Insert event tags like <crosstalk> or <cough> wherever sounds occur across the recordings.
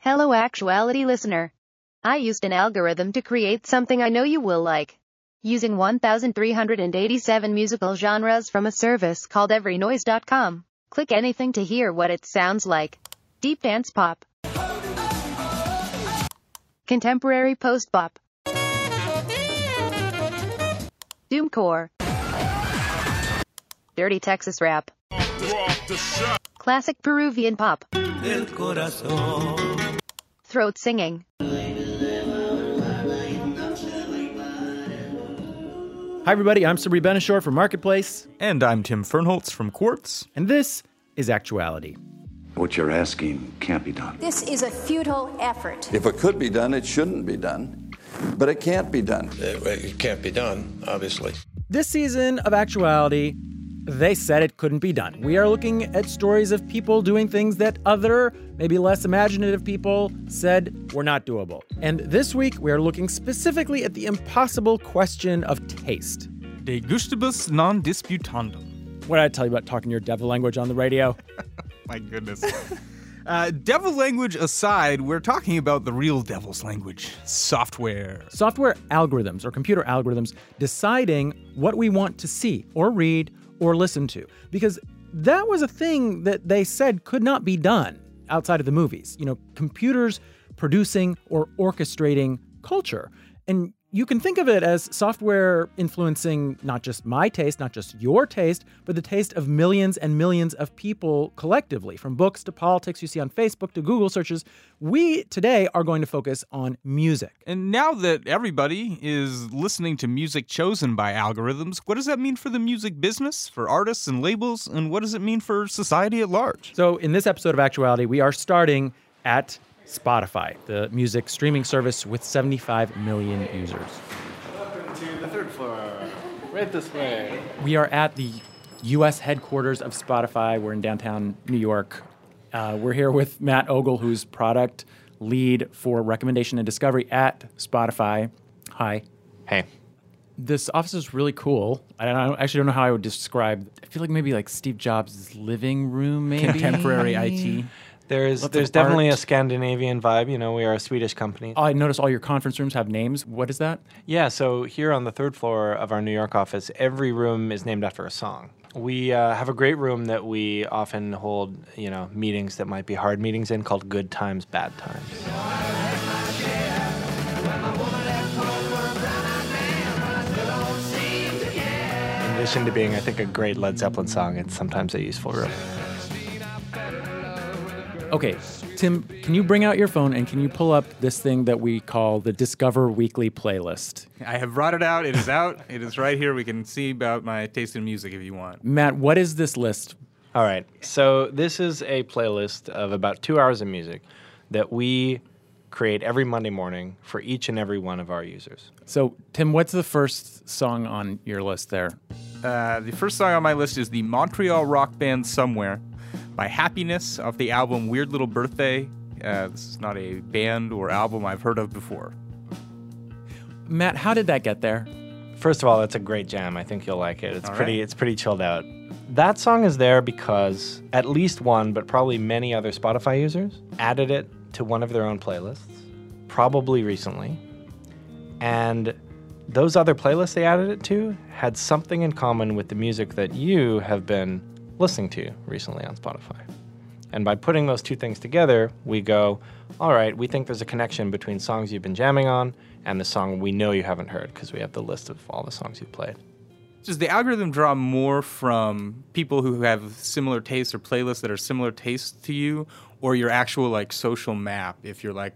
Hello, actuality listener. I used an algorithm to create something I know you will like. Using 1,387 musical genres from a service called everynoise.com. Click anything to hear what it sounds like. Deep dance pop. Contemporary post bop. Doomcore. Dirty Texas rap. Classic Peruvian pop. Throat singing. Hi, everybody. I'm Sabri Ben-Achour from Marketplace, And I'm Tim Fernholz from Quartz. and this is Actuality. What you're asking can't be done. This is a futile effort. If it could be done, it shouldn't be done. But it can't be done. It, it can't be done, obviously. This season of Actuality, they said it couldn't be done. We are looking at stories of people doing things that other, maybe less imaginative people said were not doable. And this week, we are looking specifically at the impossible question of taste. De gustibus non disputandum. What did I tell you about talking your devil language on the radio? <laughs> My goodness. uh, devil language aside, we're talking about the real devil's language software. software algorithms or computer algorithms deciding what we want to see or read or listen to. Because that was a thing that they said could not be done outside of the movies. You know, computers producing or orchestrating culture. And you can think of it as software influencing not just my taste, not just your taste, but the taste of millions and millions of people collectively, from books to politics you see on Facebook to Google searches. We today are going to focus on music. And now that everybody is listening to music chosen by algorithms, what does that mean for the music business, for artists and labels, and what does it mean for society at large? So, in this episode of Actuality, we are starting at Spotify, the music streaming service with 75 million users. Welcome to the third floor. Right this way. We are at the U.S. headquarters of Spotify. We're in downtown New York. Uh, we're here with Matt Ogle, who's product lead for recommendation and discovery at Spotify. Hi. Hey. This office is really cool. I don't, I actually don't know how I would describe. I feel like maybe like Steve Jobs' living room, maybe Contemporary IT. <laughs> There's Lots there's of definitely art. a Scandinavian vibe. You know, we are a Swedish company. I noticed all your conference rooms have names. What is that? Yeah, so here on the third floor of our New York office, every room is named after a song. We uh, have a great room that we often hold, you know, meetings that might be hard meetings in called Good Times, Bad Times. In addition to being, I think, a great Led Zeppelin song, it's sometimes a useful room. Okay, Tim, can you bring out your phone and can you pull up this thing that we call the Discover Weekly playlist? I have brought it out. It is out. it is right here. We can see about my taste in music if you want. Matt, what is this list? All right. So this is a playlist of about two hours of music that we create every Monday morning for each and every one of our users. So, Tim, what's the first song on your list there? Uh, the first song on my list is the Montreal rock band Somewhere by Happyness off the album Weird Little Birthday. Uh, this is not a band or album I've heard of before. Matt, how did that get there? First of all, it's a great jam. I think you'll like it. It's All pretty right. it's pretty chilled out. That song is there because at least one, but probably many other Spotify users added it to one of their own playlists, probably recently. And those other playlists they added it to had something in common with the music that you have been listening to recently on Spotify. And by putting those two things together, we go, all right, we think there's a connection between songs you've been jamming on and the song we know you haven't heard because we have the list of all the songs you've played. Does the algorithm draw more from people who have similar tastes or playlists that are similar tastes to you, or your actual like social map? If you're like,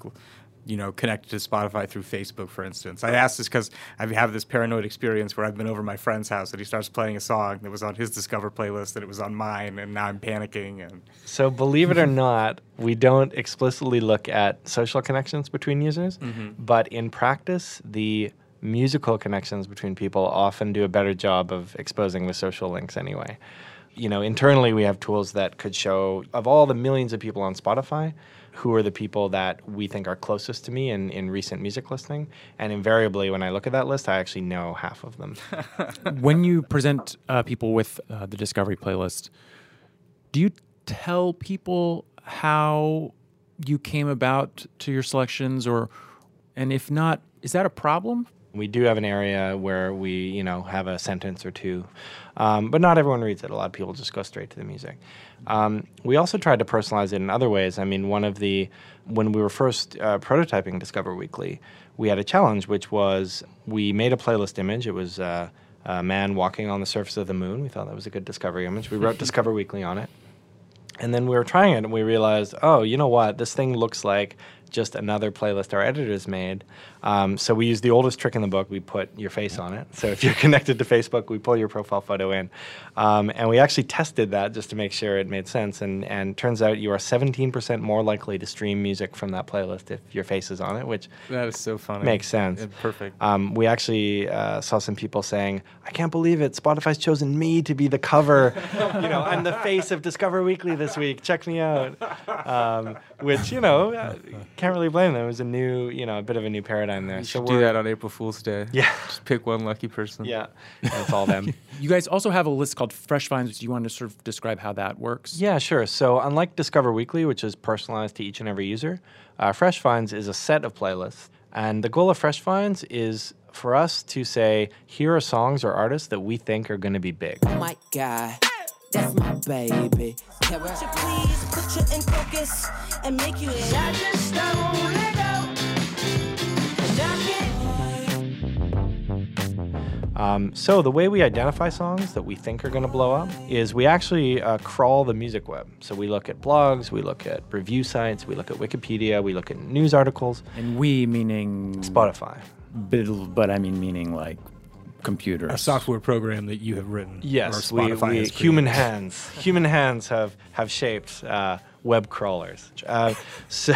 you know, connected to Spotify through Facebook, for instance. I ask this because I have this paranoid experience where I've been over my friend's house and he starts playing a song that was on his Discover playlist and it was on mine, and now I'm panicking. And So, believe it or not, we don't explicitly look at social connections between users, mm-hmm. but in practice, the musical connections between people often do a better job of exposing the social links anyway. You know, internally, we have tools that could show, of all the millions of people on Spotify, who are the people that we think are closest to me in, in recent music listening. And invariably, when I look at that list, I actually know half of them. <laughs> when you present uh, people with uh, the Discovery playlist, do you tell people how you came about to your selections, or and if not, is that a problem? We do have an area where we, you know, have a sentence or two, um, but not everyone reads it. A lot of people just go straight to the music. Um, we also tried to personalize it in other ways. I mean, one of the when we were first uh, prototyping Discover Weekly, we had a challenge, which was we made a playlist image. It was uh, a man walking on the surface of the moon. We thought that was a good Discovery image. We wrote <laughs> Discover Weekly on it. And then we were trying it and we realized, oh, you know what? This thing looks like just another playlist our editors made. Um, so we used the oldest trick in the book. We put your face on it. So if you're <laughs> connected to Facebook, we pull your profile photo in. Um, and we actually tested that just to make sure it made sense. And, and turns out you are 17% more likely to stream music from that playlist if your face is on it, which That is so funny. makes sense. Yeah, perfect. Um, we actually uh, saw some people saying, "I can't believe it! Spotify's chosen me to be the cover. you know, I'm the face of Discover Weekly this week. Check me out." Um, which you know, uh, can't really blame them. It was a new, you know, a bit of a new paradigm there. You so do that on April Fool's Day. Yeah. Just pick one lucky person. Yeah, that's all them. <laughs> You guys also have a list called Fresh Finds. Do you want to sort of describe how that works? Yeah, sure. So, unlike Discover Weekly, which is personalized to each and every user, uh, Fresh Finds is a set of playlists. And the goal of Fresh Finds is for us to say, here are songs or artists that we think are going to be big. my guy. That's my baby. Can you please put you in focus and make you in? I just I won't let go. And I can't Um, so the way we identify songs that we think are going to blow up is we actually uh, crawl the music web. So we look at blogs, we look at review sites, we look at Wikipedia, we look at news articles. And we meaning Spotify. but, but I mean meaning like computers. A software program that you have written. Yes, or we, Spotify we human <laughs> hands, human hands have have shaped uh, web crawlers. Uh, so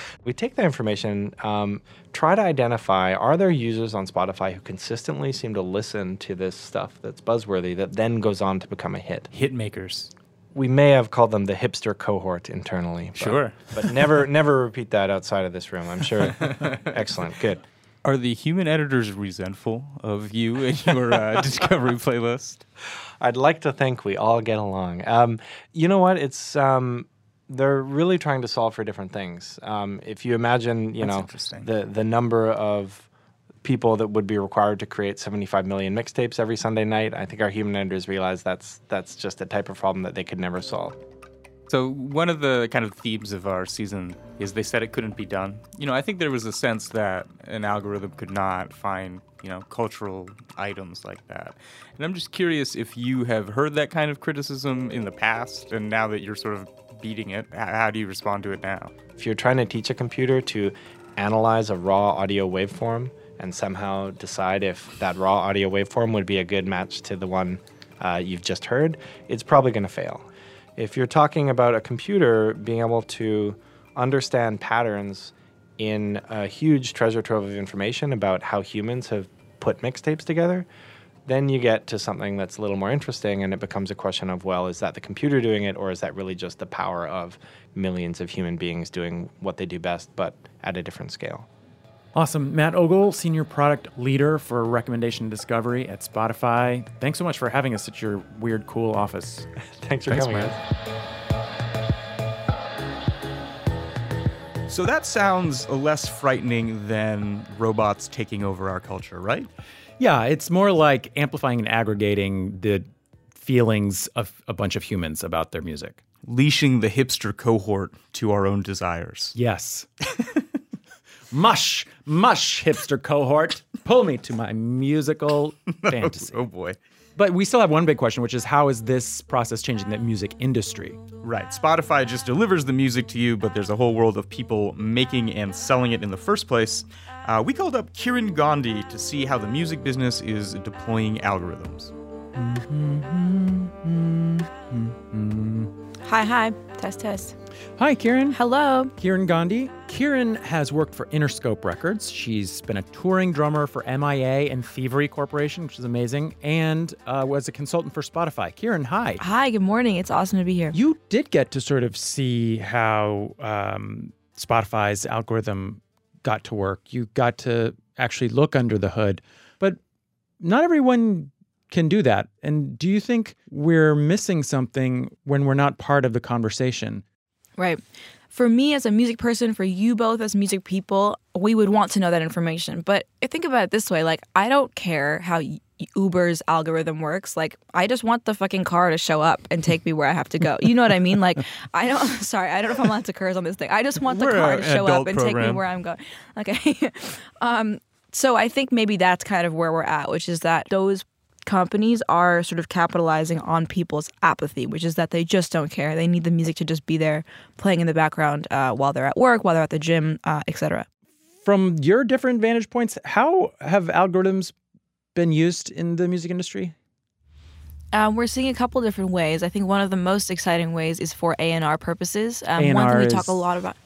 <laughs> we take that information, um, try to identify: are there users on Spotify who consistently seem to listen to this stuff that's buzzworthy that then goes on to become a hit? Hit makers. We may have called them the hipster cohort internally. but- Sure. but never never repeat that outside of this room. I'm sure. <laughs> Excellent, good. Are the human editors resentful of you and your uh, <laughs> Discovery playlist? I'd like to think we all get along. Um, you know what? It's um, they're really trying to solve for different things. Um, if you imagine, you That's know, the the number of people that would be required to create 75 million mixtapes every Sunday night, I think our human editors realize that's that's just a type of problem that they could never solve. So one of the kind of themes of our season is they said it couldn't be done. You know, I think there was a sense that an algorithm could not find, you know, cultural items like that. And I'm just curious if you have heard that kind of criticism in the past and now that you're sort of beating it, how do you respond to it now? If you're trying to teach a computer to analyze a raw audio waveform and somehow decide if that raw audio waveform would be a good match to the one uh, you've just heard, it's probably going to fail. If you're talking about a computer being able to understand patterns in a huge treasure trove of information about how humans have put mixtapes together, then you get to something that's a little more interesting and it becomes a question of well is that the computer doing it or is that really just the power of millions of human beings doing what they do best but at a different scale Awesome. Matt Ogle, Senior Product Leader for Recommendation Discovery at Spotify. Thanks so much for having us at your weird, cool office. <laughs> thanks for Thanks, coming man. So that sounds less frightening than robots taking over our culture, right? Yeah, it's more like amplifying and aggregating the feelings of a bunch of humans about their music. Leashing the hipster cohort to our own desires. Yes. <laughs> mush, mush, hipster cohort. Pull me to my musical <laughs> oh, fantasy. Oh boy. But we still have one big question, which is how is this process changing the music industry? Right. Spotify just delivers the music to you, but there's a whole world of people making and selling it in the first place. Uh, we called up Kiran Gandhi to see how the music business is deploying algorithms. Mm-hmm, mm-hmm, mm-hmm, Hi, hi. Test, test. Hi, Kiran. Hello. Kiran Gandhi. Kiran has worked for Interscope Records. She's been a touring drummer for MIA and Thievery Corporation, which is amazing, and uh, was a consultant for Spotify. Kiran, hi. Hi, good morning. It's awesome to be here. You did get to sort of see how um, Spotify's algorithm got to work. You got to actually look under the hood, but not everyone can do that. And do you think we're missing something when we're not part of the conversation? Right. for me as a music person, for you both as music people, we would want to know that information. But think about it this way like, I don't care how Uber's algorithm works. Like, I just want the fucking car to show up and take me where I have to go. You know what I mean? Like, <laughs> I don't, <laughs> sorry, I don't know if I'm allowed to curse on this thing. I just want the We're car to show up and take me where I'm going. Okay. <laughs> um, so I think maybe that's kind of where we're at, which is that those companies are sort of capitalizing on people's apathy, which is that they just don't care. They need the music to just be there playing in the background uh, while they're at work, while they're at the gym, uh, etc. From your different vantage points, how have algorithms been used in the music industry? Um, we're seeing a couple different ways. I think one of the most exciting ways is for A and R purposes. Um, one thing A&R we talk is- a lot about.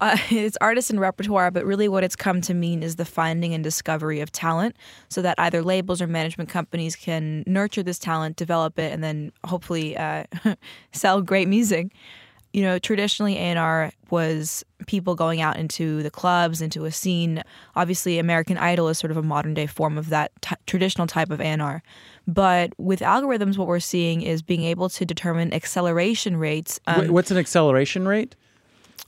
Uh, <laughs> it's artist and repertoire, but really what it's come to mean is the finding and discovery of talent, so that either labels or management companies can nurture this talent, develop it, and then hopefully uh, <laughs> sell great music. You know, traditionally A&R was people going out into the clubs, into a scene. Obviously, American Idol is sort of a modern day form of that t- traditional type of A&R. But with algorithms, what we're seeing is being able to determine acceleration rates. um, Wh- What's an acceleration rate?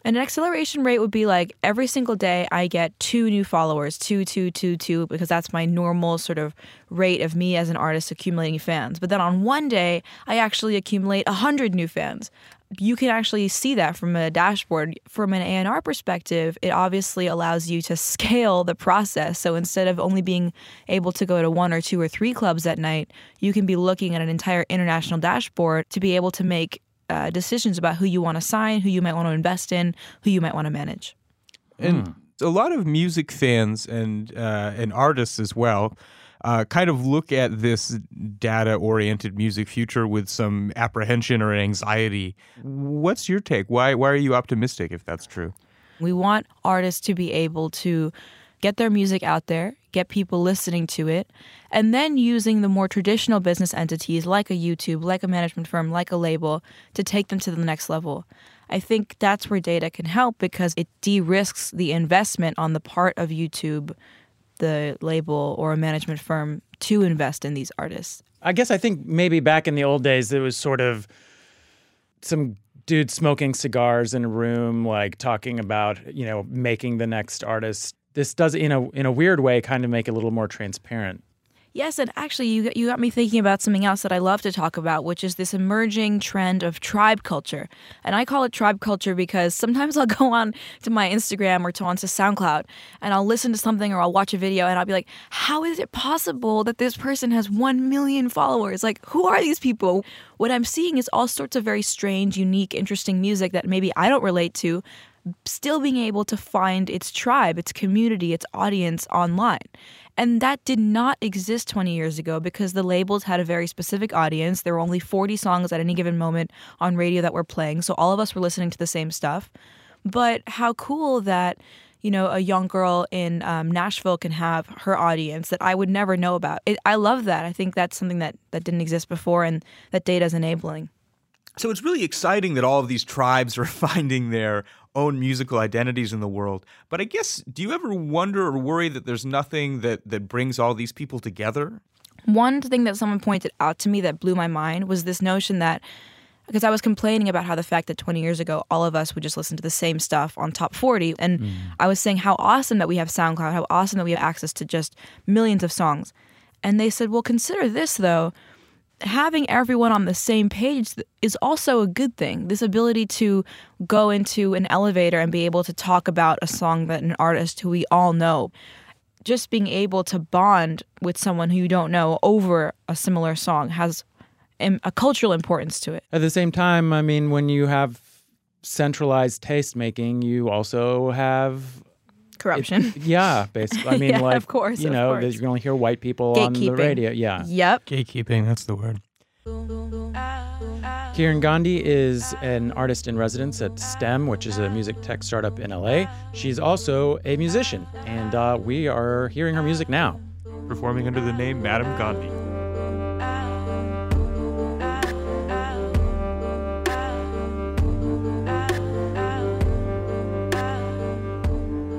And an acceleration rate would be like every single day I get two new followers, two, two, two, two, because that's my normal sort of rate of me as an artist accumulating fans. But then on one day, I actually accumulate a hundred new fans. You can actually see that from a dashboard. From an A&R perspective, it obviously allows you to <laughs> scale the process. So instead of only being able to go to one or two or three clubs at night, you can be looking at an entire international dashboard to be able to make uh, decisions about who you want to sign, who you might want to invest in, who you might want to manage. And a lot of music fans and uh, and artists as well uh, kind of look at this data oriented music future with some apprehension or anxiety. What's your take? Why why are you optimistic if that's true? We want artists to be able to get their music out there, get people listening to it, and then using the more traditional business entities like a YouTube, like a management firm, like a label to take them to the next level. I think that's where data can help because it de risks the investment on the part of YouTube, the label, or a management firm to invest in these artists. I guess I think maybe back in the old days, it was sort of some dude smoking cigars in a room, like talking about, you know, making the next artist. This does, in a in a weird way, kind of make it a little more transparent. Yes, and actually, you you got me thinking about something else that I love to talk about, which is this emerging trend of tribe culture. And I call it tribe culture because sometimes <laughs> I'll go on to my Instagram or to onto SoundCloud and I'll listen to something or I'll watch a video and I'll be like, how is it possible that this person has one million followers? Like, who are these people? What I'm seeing is all sorts of very strange, unique, interesting music that maybe I don't relate to, still being able to find its tribe, its community, its audience online. And that did not exist 20 years ago because the labels had a very specific audience. There were only 40 songs at any given moment on radio that were playing. So all of us were listening to the same stuff. But how cool that, you know, a young girl in um, Nashville can have her audience that I would never know about. It, I love that. I think that's something that, that didn't exist before and that data is enabling. So it's really exciting that all of these tribes are <laughs> finding their own musical identities in the world. But I guess, do you ever wonder or worry that there's nothing that, that brings all these people together? One thing that someone pointed out to me that blew my mind was this notion that because I was complaining about how the fact that 20 years ago all of us would just listen to the same stuff on top 40 and hmm. I was saying how awesome that we have SoundCloud, how awesome that we have access to just millions of songs. And they said, "Well, consider this though, having everyone on the same page is also a good thing. This ability to go into an elevator and be able to talk about a song that an artist who we all know, just being able to bond with someone who you don't know over a similar song has a cultural importance to it. At the same time, I mean, when you have centralized taste making, you also have Corruption. yeah, basically. I <laughs> mean, Yeah, like of course, you of know, course. that you can only hear white people on the Gatekeeping. radio. Yeah. Yep. Gatekeeping, that's the word. Kiran Gandhi is an artist in residence at STEM, which is a music tech startup in LA. She's also a musician, and uh, we are hearing her music now. Performing under the name Madame Gandhi.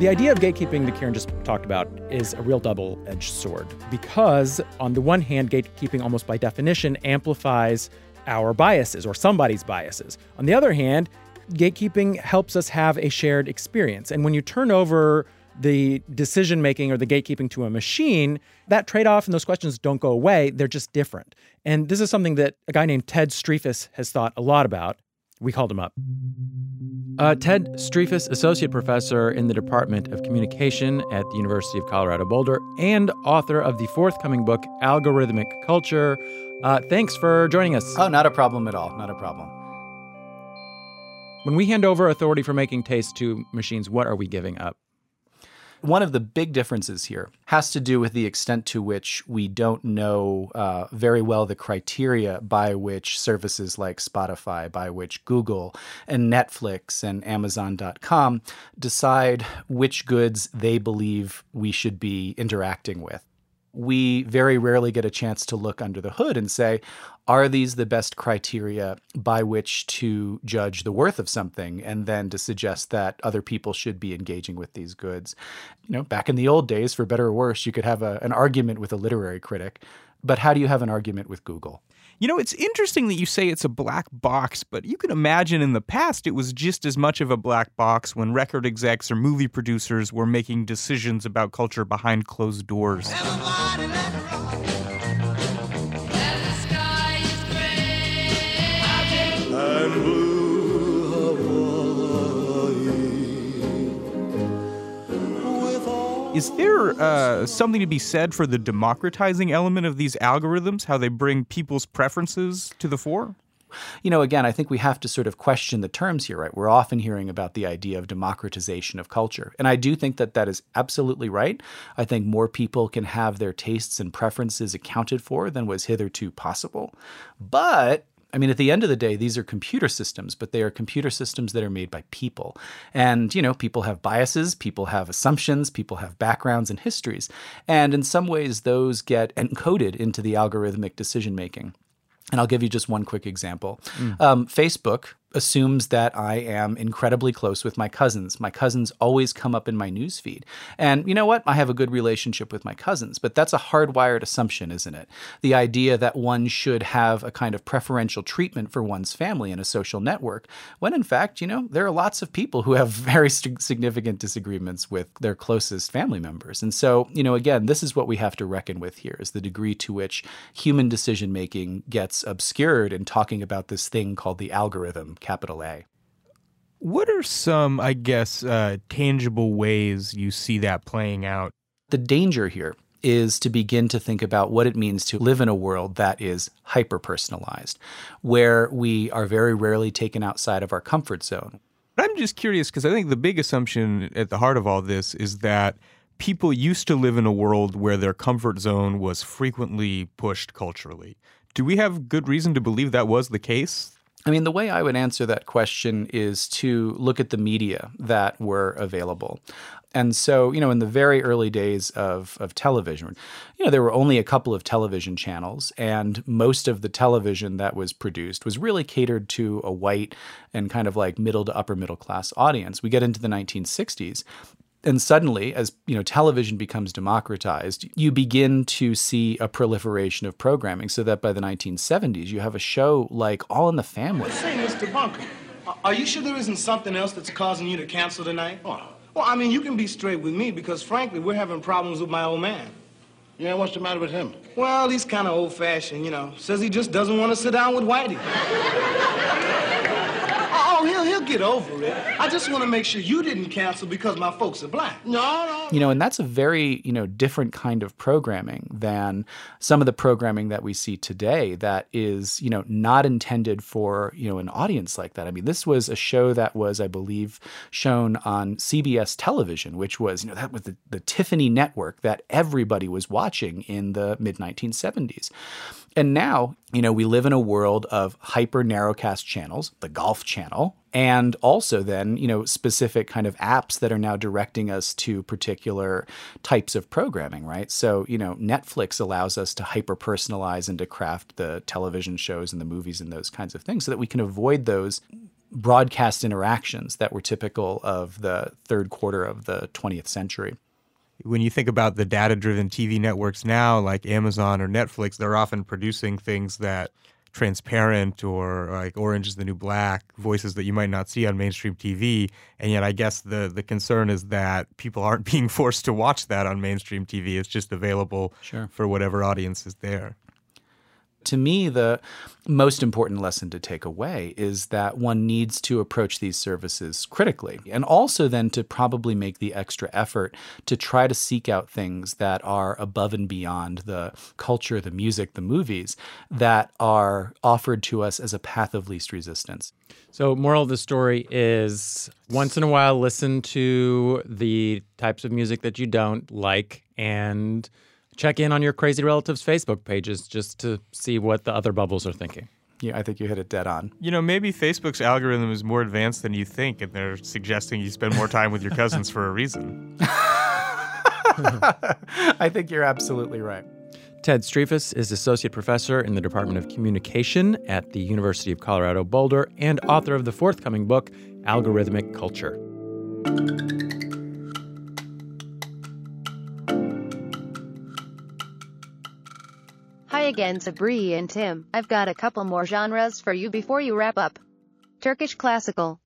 The idea of gatekeeping that Kiran just talked about is a real double edged sword because, on the one hand, gatekeeping almost by definition amplifies our biases or somebody's biases. On the other hand, gatekeeping helps us have a shared experience. And when you turn over the decision making or the gatekeeping to a machine, that trade off and those questions don't go away. They're just different. And this is something that a guy named Ted Striphas has thought a lot about. We called him up. Uh, Ted Striphas, associate professor in the Department of Communication at the University of Colorado Boulder and author of the forthcoming book, Algorithmic Culture. Uh, thanks for joining us. Oh, not a problem at all. Not a problem. When we hand over authority for making taste to machines, what are we giving up? One of the big differences here has to do with the extent to which we don't know uh, very well the criteria by which services like Spotify, by which Google and Netflix and Amazon.com decide which goods they believe we should be interacting with we very rarely get a chance to look under the hood and say, are these the best criteria by which to judge the worth of something and then to suggest that other people should be engaging with these goods? You know, back in the old days, for better or worse, you could have a, an argument with a literary critic, but how do you have an argument with Google? You know, it's interesting that you say it's a black box, but you can imagine in the past it was just as much of a black box when record execs or movie producers were making decisions about culture behind closed doors. Is there uh, something to be said for the democratizing element of these algorithms, how they bring people's preferences to the fore? You know, again, I think we have to sort of question the terms here, right? We're often hearing about the idea of democratization of culture. And I do think that that is absolutely right. I think more people can have their tastes and preferences accounted for than was hitherto possible. But I mean, at the end of the day, these are computer systems, but they are computer systems that are made by people. And, you know, people have biases, people have assumptions, people have backgrounds and histories. And in some ways, those get encoded into the algorithmic decision making. And I'll give you just one quick example. Mm. Um, Facebook assumes that I am incredibly close with my cousins. My cousins always come up in my newsfeed. And you know what? I have a good relationship with my cousins, but that's a hardwired assumption, isn't it? The idea that one should have a kind of preferential treatment for one's family in a social network, when in fact, you know, there are lots of people who have <laughs> very significant disagreements with their closest family members. And so, you know, again, this is what we have to reckon with here is the degree to which human decision making gets obscured in talking about this thing called the algorithm capital A. What are some, I guess, uh, tangible ways you see that playing out? The danger here is to begin to think about what it means to live in a world that is hyper personalized, where we are very rarely taken outside of our comfort zone. But I'm just curious because I think the big assumption at the heart of all this is that people used to live in a world where their comfort zone was frequently pushed culturally. Do we have good reason to believe that was the case? I mean, the way I would answer that question is to look at the media that were available. And so, you know, in the very early days of, of television, you know, there were only a couple of television channels, and most of the television that was produced was really catered to a white and kind of like middle to upper middle class audience. We get into the 1960s, and suddenly as you know television becomes democratized you begin to see a proliferation of programming so that by the 1970s you have a show like all in the family. Say mr bunker are you sure there isn't something else that's causing you to cancel tonight? Oh. well i mean you can be straight with me because frankly we're having problems with my old man. Yeah what's the matter with him? Well he's kind of old-fashioned you know. Says he just doesn't want to sit down with whitey He'll he'll get over it. I just want to make sure you didn't cancel because my folks are black. No, no. You know, and that's a very, you know, different kind of programming than some of the programming that we see today that is, you know, not intended for, you know, an audience like that. I mean, this was a show that was, I believe, shown on CBS television, which was, you know, that was the, the Tiffany network that everybody was watching in the mid 1970s. And now, you know, we live in a world of hyper narrowcast channels, the Golf Channel, and also then, you know, specific kind of apps that are now directing us to particular types of programming, right? So, you know, Netflix allows us to hyper personalize and to craft the television shows and the movies and those kinds of things so that we can avoid those broadcast interactions that were typical of the third quarter of the 20th century when you think about the data driven TV networks now, like Amazon or Netflix, they're often producing things that transparent or like Orange is the New Black, voices that you might not see on mainstream TV. And yet, I guess the the concern is that people aren't <laughs> being forced to watch that on mainstream TV. It's just available Sure. for whatever audience is there. To me, the most important lesson to take away is that one needs to approach these services critically and also then to probably make the extra effort to try to seek out things that are above and beyond the culture, the music, the movies that are offered to us as a path of least resistance. So, moral of the story is once in a while, listen to the types of music that you don't like and check in on your crazy relatives' Facebook pages just to see what the other bubbles are thinking. Yeah, I think you hit it dead on. You know, maybe Facebook's algorithm is more advanced than you think, and they're suggesting you spend more time with your cousins for a reason. <laughs> I think you're absolutely right. Ted Striphas is Associate Professor in the Department of Communication at the University of Colorado Boulder and author of the forthcoming book, Algorithmic Culture. Hi again, Sabri and Tim. I've got a couple more genres for you before you wrap up. Turkish classical,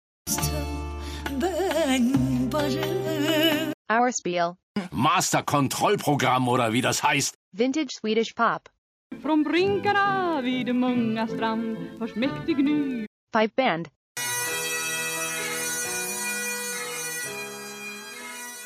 Hörspiel, Master Kontrollprogramm oder wie das heißt. vintage Swedish pop, Från brinkarna vid många strand hörs ny pipe band,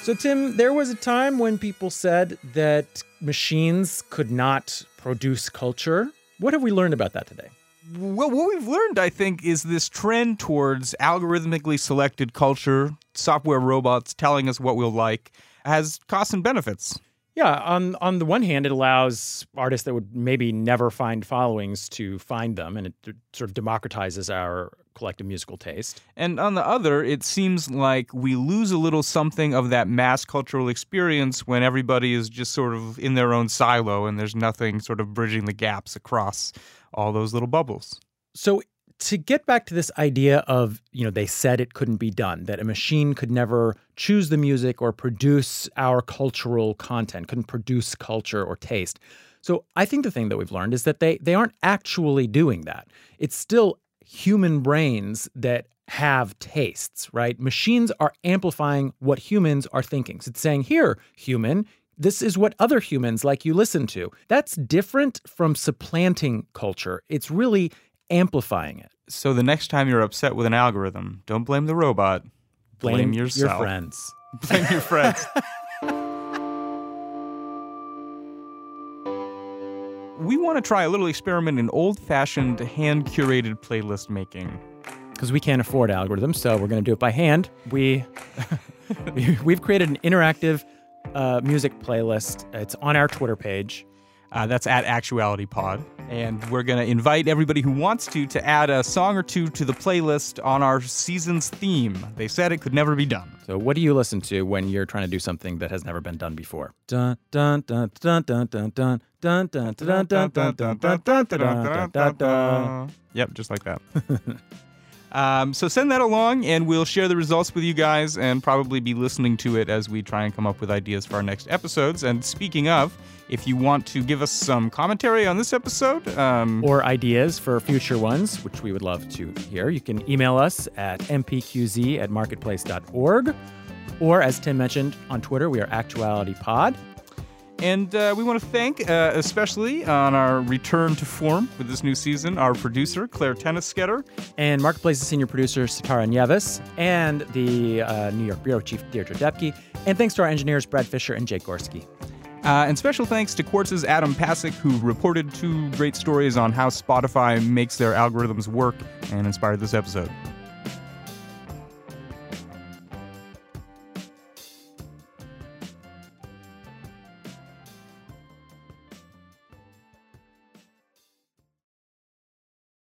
So, Tim, there was a time when people said that machines could not produce culture. What have we learned about that today? Well, what we've learned, I think, is this trend towards algorithmically selected culture, software robots telling us what we'll like, has costs and benefits. Yeah, on on the one hand, it allows artists that would maybe never find followings to find them, and it sort of democratizes our collective musical taste. And on the other, it seems like we lose a little something of that mass cultural experience when everybody is just sort of in their own silo and there's nothing sort of bridging the gaps across all those little bubbles. So to get back to this idea of, you know, they said it couldn't be done, that a machine could never choose the music or produce our cultural content, couldn't produce culture or taste. So I think the thing that we've learned is that they they aren't actually doing that. It's still human brains that have tastes, right? Machines are amplifying what humans are thinking. So it's saying, here, human, this is what other humans like you listen to. That's different from supplanting culture. It's really amplifying it. So the next time you're upset with an algorithm, don't blame the robot. Blame, Blame yourself. your friends. <laughs> Blame your friends. we want to try a little experiment in old fashioned hand curated playlist making. Because we can't afford algorithms, so we're going to do it by hand. We, <laughs> we we've created an interactive uh, music playlist. It's on our Twitter page. Uh, that's at Actuality Pod. And we're going to invite everybody who wants to to add a song or two to the playlist on our season's theme. They said it could never be done. So, what do you listen to when you're trying to do something that has never been done before? Dun dun dun dun dun dun dun dun dun dun dun dun dun dun dun dun dun dun. Yep, just like that. Um, so send that along, and we'll share the results with you guys, and probably be listening to it as we try and come up with ideas for our next episodes. And speaking of, if you want to give us some commentary on this episode, um, or ideas for future ones, which we would love to hear, you can email us at mpqz at marketplace.org. Or, as Tim mentioned on Twitter, we are ActualityPod. And uh, we want to thank, uh, especially on our return to form with this new season, our producer, Clare Toeniskoetter. And Marketplace's senior producer, Sitara Nieves. And the uh, New York Bureau Chief, Deirdre Depke. And thanks to our engineers, Brad Fisher and Jake Gorski. Uh, and special thanks to Quartz's Adam Pasick, who reported two great stories on how Spotify makes their algorithms work and inspired this episode.